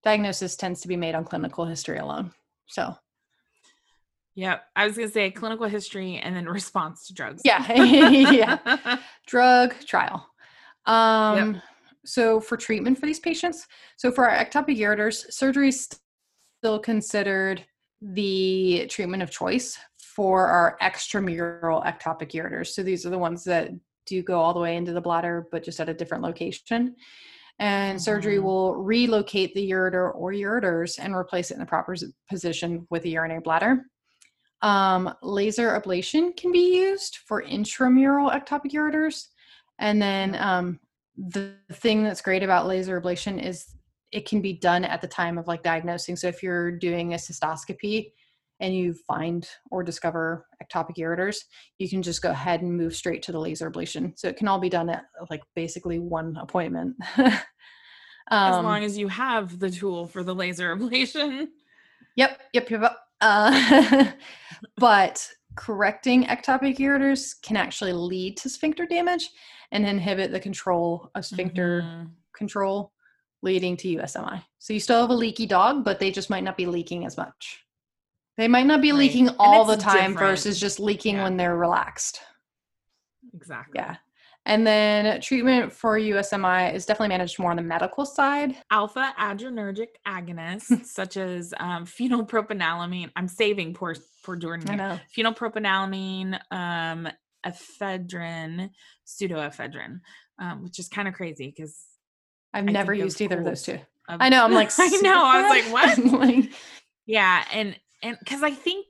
Diagnosis tends to be made on clinical history alone. So yeah, I was gonna say clinical history and then *laughs* response to drugs. yeah, *laughs* yeah. drug trial. Um, So for treatment for these patients, so for our ectopic ureters, surgery is still considered the treatment of choice for our extramural ectopic ureters. So these are the ones that do go all the way into the bladder, but just at a different location. And surgery Mhm. will relocate the ureter or ureters and replace it in the proper position with a urinary bladder. Um, laser ablation can be used for intramural ectopic ureters. And then um, the thing that's great about laser ablation is it can be done at the time of like diagnosing. So if you're doing a cystoscopy and you find or discover ectopic ureters, you can just go ahead and move straight to the laser ablation. So it can all be done at like basically one appointment. *laughs* as um, long as you have the tool for the laser *laughs* ablation. Yep, yep, yep. Uh, *laughs* but correcting ectopic ureters can actually lead to sphincter damage and inhibit the control of sphincter Mhm. control, leading to USMI. So you still have a leaky dog, but they just might not be leaking as much. They might not be Right. leaking all the time different. versus just leaking Yeah. when they're relaxed. Exactly. Yeah. And then treatment for USMI is definitely managed more on the medical side. Alpha adrenergic agonists *laughs* such as um, *laughs* phenylpropanolamine. I'm saving poor poor Jordan. I know. Phenylpropanolamine, um, ephedrine, pseudoephedrine, um, which is kind of crazy because I've I never used either of those two. of- I know. I'm *laughs* like, I know. I was like, what? Like, yeah and and because i think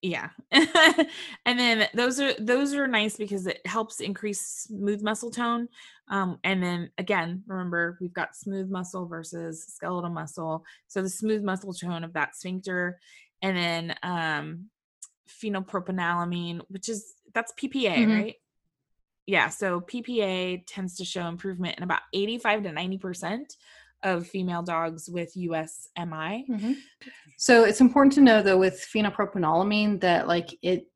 yeah. *laughs* And then those are those are nice because it helps increase smooth muscle tone. Um and then again remember we've got smooth muscle versus skeletal muscle. So the smooth muscle tone of that sphincter and then um phenylpropanolamine which is that's ppa Mhm. right? Yeah so ppa tends to show improvement in about 85 to 90 percent of female dogs with usmi Mhm. So it's important to know though with phenylpropanolamine that like it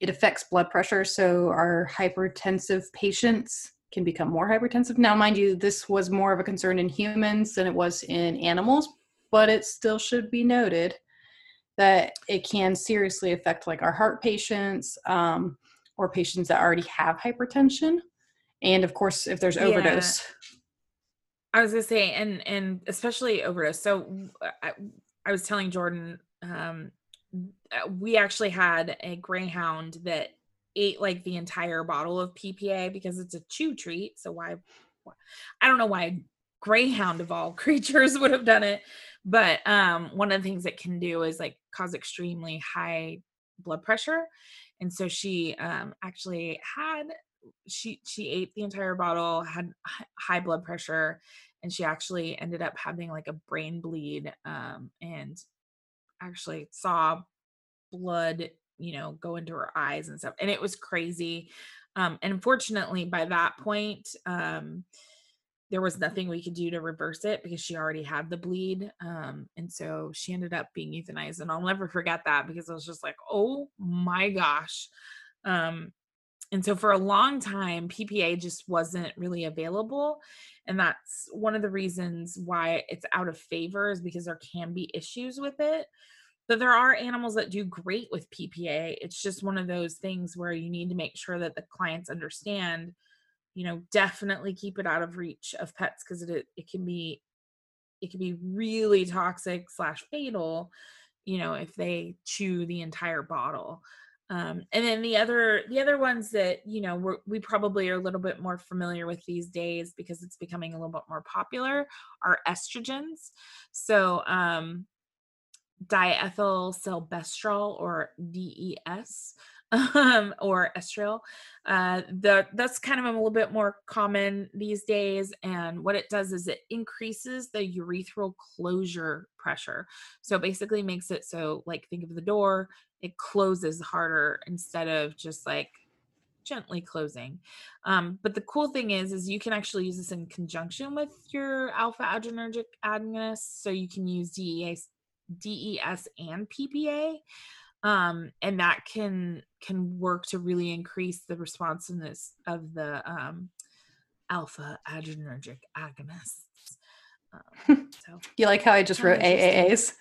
it affects blood pressure. So our hypertensive patients can become more hypertensive. Now, mind you, this was more of a concern in humans than it was in animals, but it still should be noted that it can seriously affect like our heart patients um, or patients that already have hypertension. And of course, if there's Yeah. I was gonna say, and and especially overdose. So I was telling Jordan, um, uh, we actually had a greyhound that ate like the entire bottle of PPA because it's a chew treat. So why? why- I don't know why a greyhound of all *laughs* creatures would have done it, but um, one of the things it can do is like cause extremely high blood pressure, and so she um, actually had she she ate the entire bottle had high blood pressure and she actually ended up having like a brain bleed um and actually saw blood you know go into her eyes and stuff and it was crazy um and unfortunately by that point um there was nothing we could do to reverse it because she already had the bleed. Um, and so she ended up being euthanized. And I'll never forget that because I was just like, oh my gosh. Um, and so for a long time, PPA just wasn't really available. And that's one of the reasons why it's out of favor is because there can be issues with it. But there are animals that do great with PPA. It's just one of those things where you need to make sure that the clients understand you know definitely keep it out of reach of pets because it it can be it can be really toxic slash fatal you know if they chew the entire bottle um, and then the other the other ones that you know we're, we probably are a little bit more familiar with these days because it's becoming a little bit more popular are estrogens. So um diethylstilbestrol or DES um, or estriol. Uh, the that's kind of a little bit more common these days, and what it does is it increases the urethral closure pressure. So basically makes it so, like, think of the door, it closes harder instead of just like gently closing. Um, but the cool thing is, is you can actually use this in conjunction with your alpha adrenergic agonist. So you can use DES, DES and PPA um, and that can can work to really increase the responsiveness of the um, alpha adrenergic agonists. Um, *laughs* so you like how I just wrote AAAs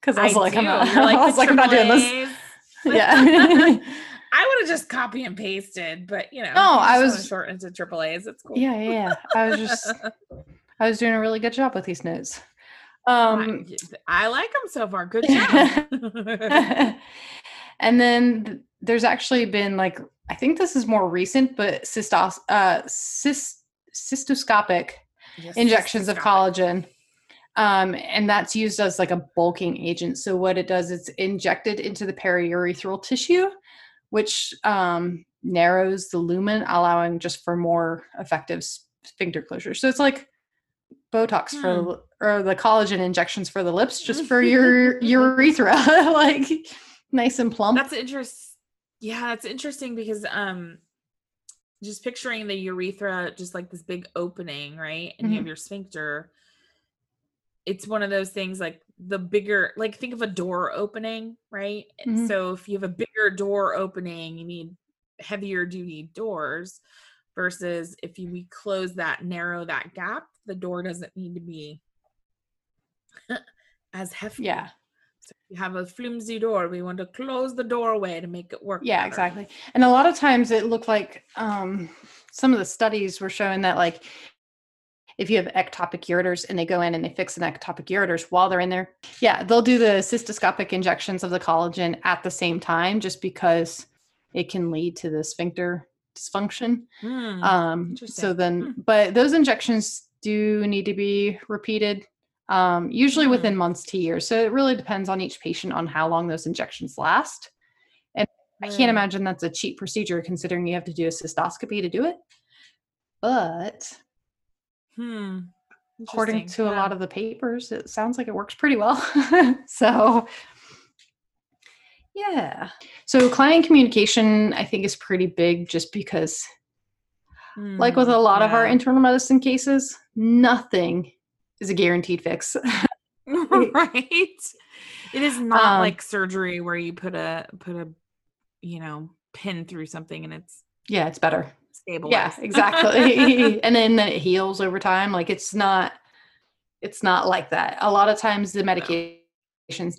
because I was I like, do. I'm not, like *laughs* I was like, I'm not doing this. *laughs* Yeah. I would have just copy and pasted, but you know, no, I was short to triple A's. It's cool. Yeah, yeah, yeah. I was just, I was doing a really good job with these notes. Um, I, I like them so far. Good job. *laughs* *laughs* and then there's actually been like I think this is more recent, but cystos, uh, cyst, cystoscopic yes, injections cystoscopic. of collagen. Um, and that's used as like a bulking agent. So what it does it's injected into the periurethral tissue, which um, narrows the lumen, allowing just for more effective sphincter closure. So it's like Botox hmm. for or the collagen injections for the lips, just for *laughs* your urethra, *laughs* like nice and plump. That's interesting. Yeah, that's interesting because um, just picturing the urethra, just like this big opening, right, and mm-hmm. you have your sphincter. It's one of those things like the bigger, like think of a door opening, right? Mm-hmm. So if you have a bigger door opening, you need heavier duty doors versus if you, we close that narrow that gap the door doesn't need to be *laughs* as hefty yeah so you have a flimsy door we want to close the doorway to make it work yeah better. exactly and a lot of times it looked like um some of the studies were showing that like if you have ectopic ureters and they go in and they fix an ectopic ureters while they're in there yeah they'll do the cystoscopic injections of the collagen at the same time just because it can lead to the sphincter dysfunction. Mm, um, so then, mm. but those injections do need to be repeated, um, usually mm. within months to years. So it really depends on each patient on how long those injections last. And I can't imagine that's a cheap procedure considering you have to do a cystoscopy to do it. But hmm. according to yeah. a lot of the papers, it sounds like it works pretty well. *laughs* so yeah. So client communication, I think, is pretty big just because, mm, like with a lot yeah. of our internal medicine cases, nothing is a guaranteed fix. *laughs* *laughs* right. It is not um, like surgery where you put a put a you know pin through something and it's yeah, it's better. Stable. Yeah, exactly. *laughs* and then it heals over time. Like it's not it's not like that. A lot of times the medication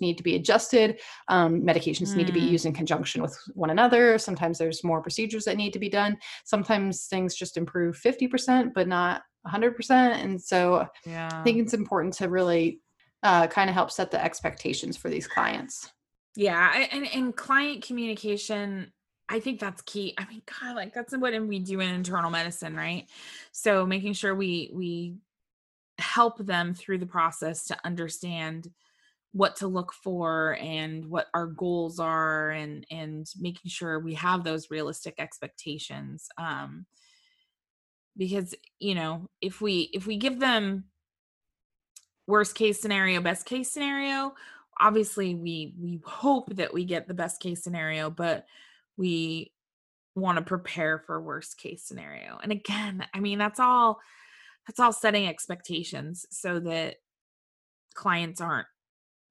need to be adjusted. Um, medications mm. need to be mm. used in conjunction with one another. Sometimes there's more procedures that need to be done. Sometimes things just improve 50%, but not 100%. And so yeah. I think it's important to really uh, kind of help set the expectations for these clients. Yeah. And, and client communication, I think that's key. I mean, God, like that's what we do in internal medicine, right? So making sure we, we, help them through the process to understand what to look for and what our goals are and and making sure we have those realistic expectations um because you know if we if we give them worst case scenario best case scenario obviously we we hope that we get the best case scenario but we want to prepare for worst case scenario. And again i mean that's all that's all setting expectations so that clients aren't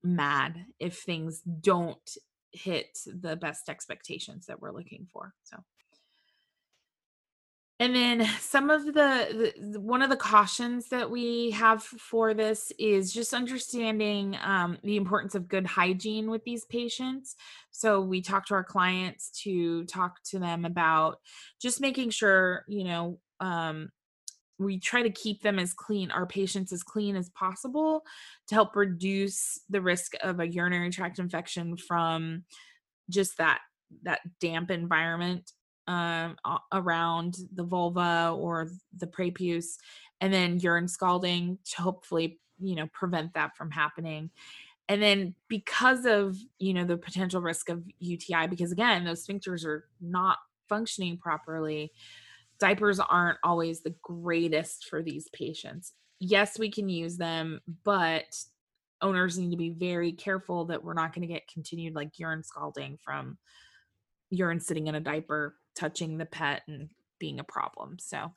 mad if things don't hit the best expectations that we're looking for. So and then some of the, the, one of the cautions that we have for this is just understanding um, the importance of good hygiene with these patients. So we talk to our clients to talk to them about just making sure you know um, we try to keep them as clean our patients as clean as possible to help reduce the risk of a urinary tract infection from just that that damp environment um, around the vulva or the prepuce and then urine scalding to hopefully you know prevent that from happening. And then because of you know the potential risk of uti because again those sphincters are not functioning properly diapers aren't always the greatest for these patients yes we can use them but owners need to be very careful that we're not going to get continued like urine scalding from urine sitting in a diaper touching the pet and being a problem. So,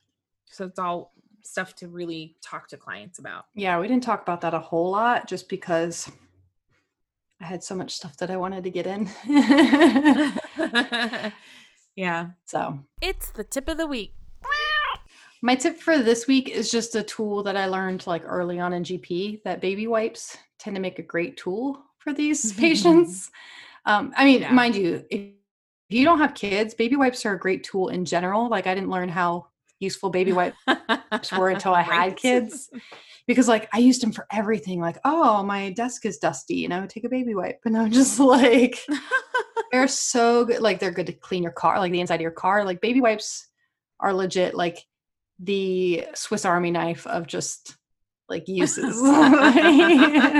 so it's all stuff to really talk to clients about. Yeah, we didn't talk about that a whole lot just because I had so much stuff that I wanted to get in. *laughs* *laughs* *laughs* yeah. So, it's the tip of the week. My tip for this week is just a tool that I learned like early on in GP that baby wipes tend to make a great tool for these *laughs* patients. Um, I mean, yeah. mind you, if if you don't have kids, baby wipes are a great tool in general. Like I didn't learn how useful baby wipes were *laughs* until I had kids. *laughs* Because like I used them for everything. Like, oh, my desk is dusty, and I would take a baby wipe. And I'm just like, they're so good. Like they're good to clean your car, like the inside of your car. Like baby wipes are legit like the Swiss Army knife of just like uses. *laughs* I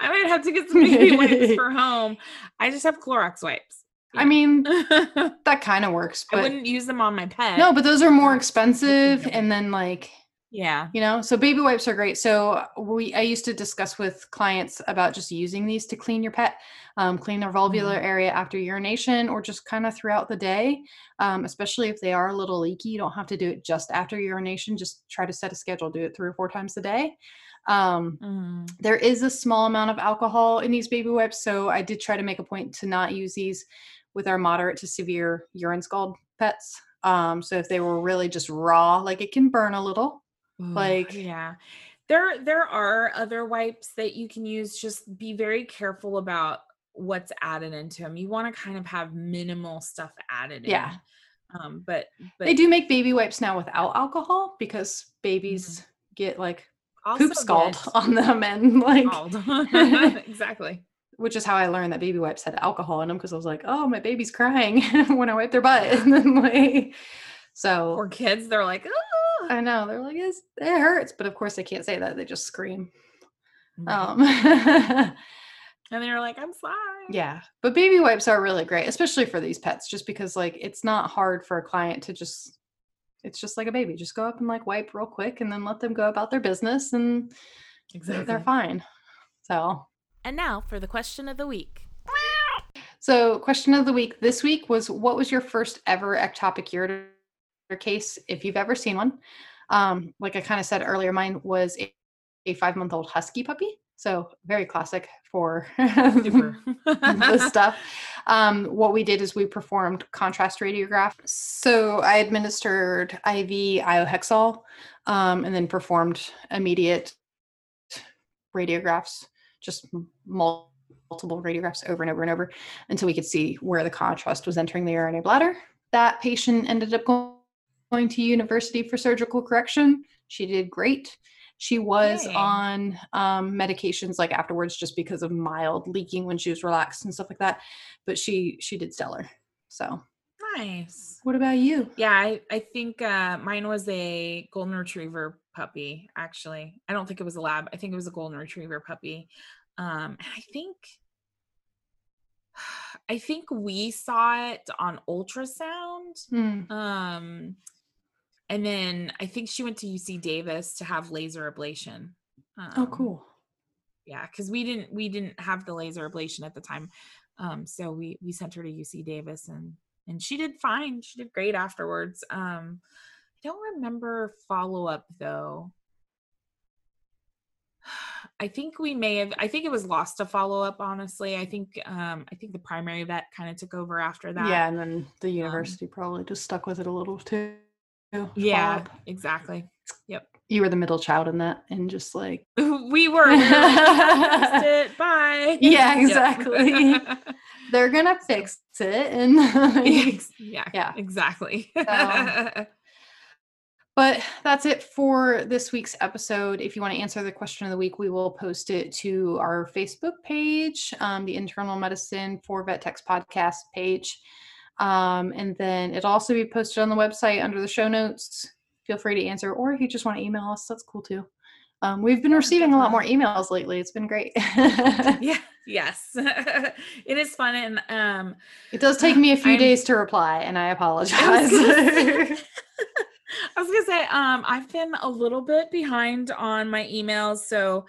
might have to get some baby wipes *laughs* for home. I just have Clorox wipes. I mean, *laughs* that kind of works. But I wouldn't use them on my pet. No, but those are more expensive, and then like yeah, you know, so baby wipes are great. So we I used to discuss with clients about just using these to clean your pet, um, clean their vulvular mm-hmm. area after urination, or just kind of throughout the day. Um, especially if they are a little leaky, you don't have to do it just after urination. Just try to set a schedule. Do it three or four times a day. Um, mm. There is a small amount of alcohol in these baby wipes, so I did try to make a point to not use these with our moderate to severe urine scald pets. Um, so if they were really just raw, like it can burn a little. Ooh, like yeah. There there are other wipes that you can use. Just be very careful about what's added into them. You want to kind of have minimal stuff added yeah. in. Um, but, but they do make baby wipes now without alcohol because babies mm-hmm. get like also poop scald *laughs* on them and like *laughs* *laughs* exactly which is how I learned that baby wipes had alcohol in them because I was like, oh, my baby's crying when I wipe their butt. And then like, so for kids, they're like, oh. I know they're like, it hurts, but of course they can't say that; they just scream. Mm-hmm. Um, *laughs* and they're like, I'm sorry. Yeah, but baby wipes are really great, especially for these pets, just because like it's not hard for a client to just. It's just like a baby. Just go up and like wipe real quick, and then let them go about their business, and exactly. they're fine. So and now for the question of the week. So, question of the week this week was what was your first ever ectopic ureter case, if you've ever seen one? Um, like I kind of said earlier, mine was a, a five month old husky puppy. So, very classic for *laughs* the stuff. Um, what we did is we performed contrast radiograph. So, I administered IV iohexol um, and then performed immediate radiographs just multiple radiographs over and over and over until we could see where the contrast was entering the urinary bladder. That patient ended up going to university for surgical correction. She did great. She was on um, medications like afterwards just because of mild leaking when she was relaxed and stuff like that. But she she did stellar. So nice. What about you? Yeah, I, I think uh, mine was a golden retriever puppy, actually. I don't think it was a lab. I think it was a golden retriever puppy. Um, I think *sighs* I think we saw it on ultrasound. Hmm. Um, and then I think she went to UC Davis to have laser ablation. Oh, um, oh, cool. Yeah, because we didn't we didn't have the laser ablation at the time, um, so we we sent her to UC Davis and and she did fine. She did great afterwards. Um, I don't remember follow up though. I think we may have I think it was lost to follow up honestly. I think um I think the primary vet kind of took over after that. Yeah, and then the um university um, probably just stuck with it a little too. Yeah, exactly. Yep. You were the middle child in that and just like *laughs* we were. We were like, *laughs* it. Bye. Yeah, exactly. *laughs* They're gonna fix it and yeah, yeah, exactly. So, but that's it for this week's episode. If you want to answer the question of the week, we will post it to our Facebook page, um, the Internal Medicine for Vet Techs podcast page. Um, and then it'll also be posted on the website under the show notes. Feel free to answer, or if you just want to email us, that's cool too. Um, we've been receiving a lot more emails lately. It's been great. *laughs* yeah. *laughs* Yes. *laughs* it is fun. And um, it does take me a few I'm, days to reply, and I apologize. I was gonna say, um, I've been a little bit behind on my emails, so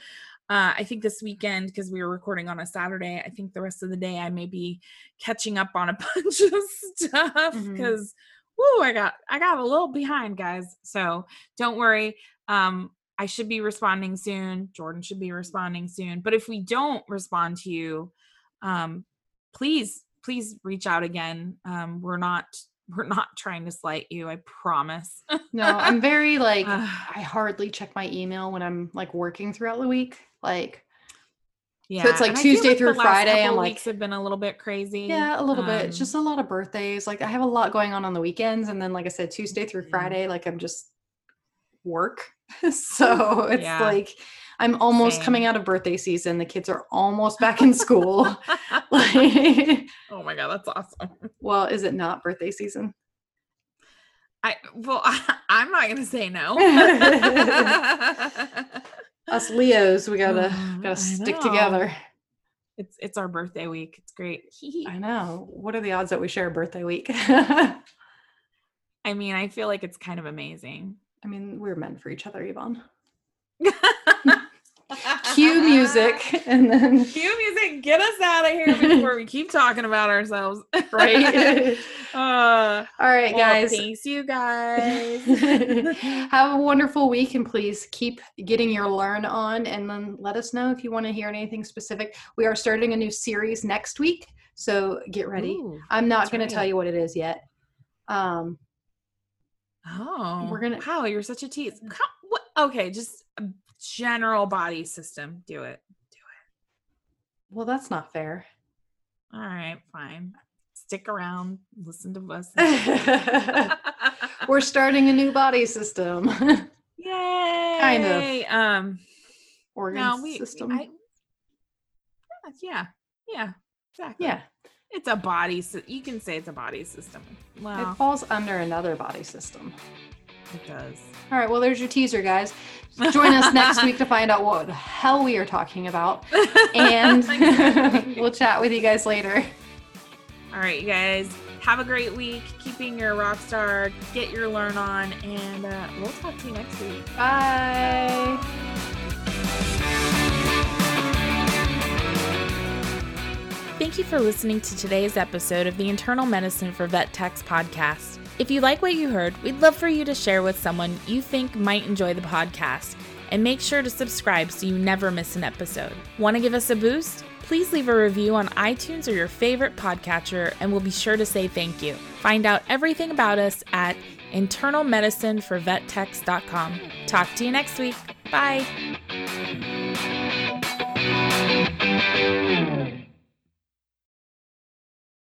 uh, I think this weekend because we were recording on a Saturday, I think the rest of the day I may be catching up on a *laughs* bunch of stuff because, mm-hmm. whoo, I got I got a little behind, guys. So don't worry. Um, I should be responding soon. Jordan should be responding soon. But if we don't respond to you, um, please, please reach out again. Um, we're not we're not trying to slight you i promise. No i'm very *laughs* like i hardly check my email when i'm like working throughout the week like yeah so it's like and tuesday like through friday i'm like weeks have been a little bit crazy yeah a little um, bit it's just a lot of birthdays like i have a lot going on on the weekends and then like i said tuesday through friday like i'm just work. *laughs* So it's yeah. like I'm almost Same. coming out of birthday season. The kids are almost back in school. *laughs* *laughs* like, oh my god, that's awesome. Well, is it not birthday season? I well, *laughs* I, am not gonna say no. Us Leos, we gotta oh, gotta stick together. It's it's our birthday week. It's great. I know. What are the odds that we share a birthday week? I mean, I feel like it's kind of amazing. I mean, we're meant for each other, Yvonne. Cue music *laughs* and then cue music get us out of here before we keep talking about ourselves *laughs* right? *laughs* Uh, all right well, guys. thanks you guys. Have a wonderful week and please keep getting your learn on and then let us know if you want to hear anything specific. We are starting a new series next week so get ready. Ooh, i'm not going right. to tell you what it is yet. Um oh we're gonna wow you're such a tease. How, what okay just general body system. Do it. Do it. Well, that's not fair. All right, fine. Stick around, listen to us. *laughs* *laughs* We're starting a new body system. Yay! *laughs* kind of. Um organ no, we, system. I, yeah. Yeah. Exactly. Yeah. It's a body. You can say it's a body system. Well, it falls under another body system. It does. All right. Well, there's your teaser, guys. Join us next week to find out what the hell we are talking about. *laughs* And *laughs* we'll chat with you guys later. All right, you guys. Have a great week. Keeping your rock star. Get your learn on. And uh, we'll talk to you next week. Bye. Thank you for listening to today's episode of the Internal Medicine for Vet Techs podcast. If you like what you heard, we'd love for you to share with someone you think might enjoy the podcast. And make sure to subscribe so you never miss an episode. Want to give us a boost? Please leave a review on iTunes or your favorite podcatcher, and we'll be sure to say thank you. Find out everything about us at internalmedicineforvettechs.com. Talk to you next week. Bye.